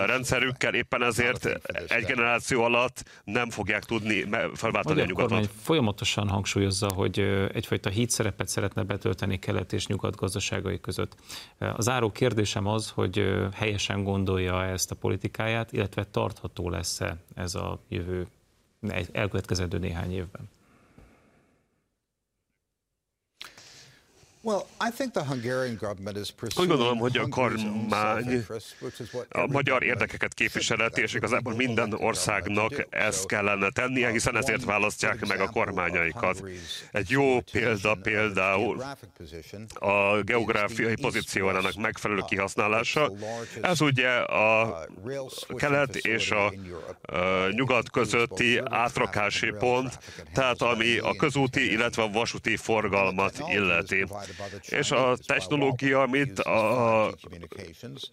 rendszerükkel. Éppen ezért egy generáció alatt nem fogják tudni felváltani a nyugatot. folyamatosan hangsúlyozza, hogy egyfajta híd szerepet szeretne betölteni kelet és nyugat gazdaságai között. Az áró kérdésem az, hogy helyesen gondolja ezt a politikáját, illetve tartható lesz-e ez a jövő elkövetkezendő néhány évben? Úgy gondolom, hogy a kormány a magyar érdekeket képviseleti, és igazából minden országnak ezt kellene tennie, hiszen ezért választják meg a kormányaikat. Egy jó példa például a geográfiai pozíciójának megfelelő kihasználása. Ez ugye a kelet és a nyugat közötti átrakási pont, tehát ami a közúti, illetve a vasúti forgalmat illeti és a technológia, amit a,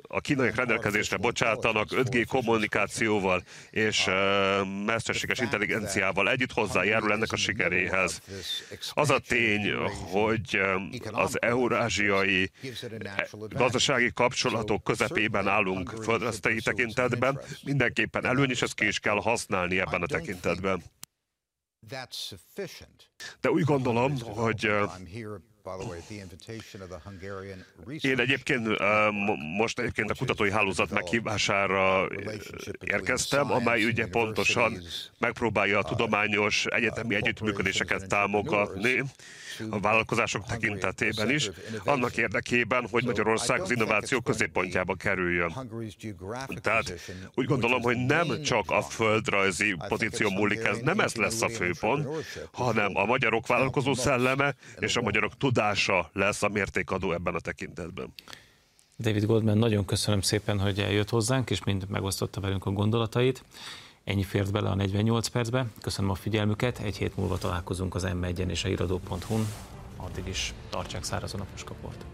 a kínaiak rendelkezésre bocsátanak 5G kommunikációval és mesterséges intelligenciával együtt hozzájárul ennek a sikeréhez. Az a tény, hogy az eurázsiai gazdasági kapcsolatok közepében állunk földrajzi tekintetben, mindenképpen előny, és ezt ki is kell használni ebben a tekintetben. De úgy gondolom, hogy én egyébként most egyébként a kutatói hálózat meghívására érkeztem, amely ugye pontosan megpróbálja a tudományos egyetemi együttműködéseket támogatni a vállalkozások tekintetében is, annak érdekében, hogy Magyarország az innováció középpontjába kerüljön. Tehát úgy gondolom, hogy nem csak a földrajzi pozíció múlik ez, nem ez lesz a főpont, hanem a magyarok vállalkozó szelleme és a magyarok tudása lesz a mértékadó ebben a tekintetben. David Goldman, nagyon köszönöm szépen, hogy eljött hozzánk, és mind megosztotta velünk a gondolatait. Ennyi fért bele a 48 percbe. Köszönöm a figyelmüket, egy hét múlva találkozunk az m 1 és a iradó.hu-n. Addig is tartsák szárazon a puskaport.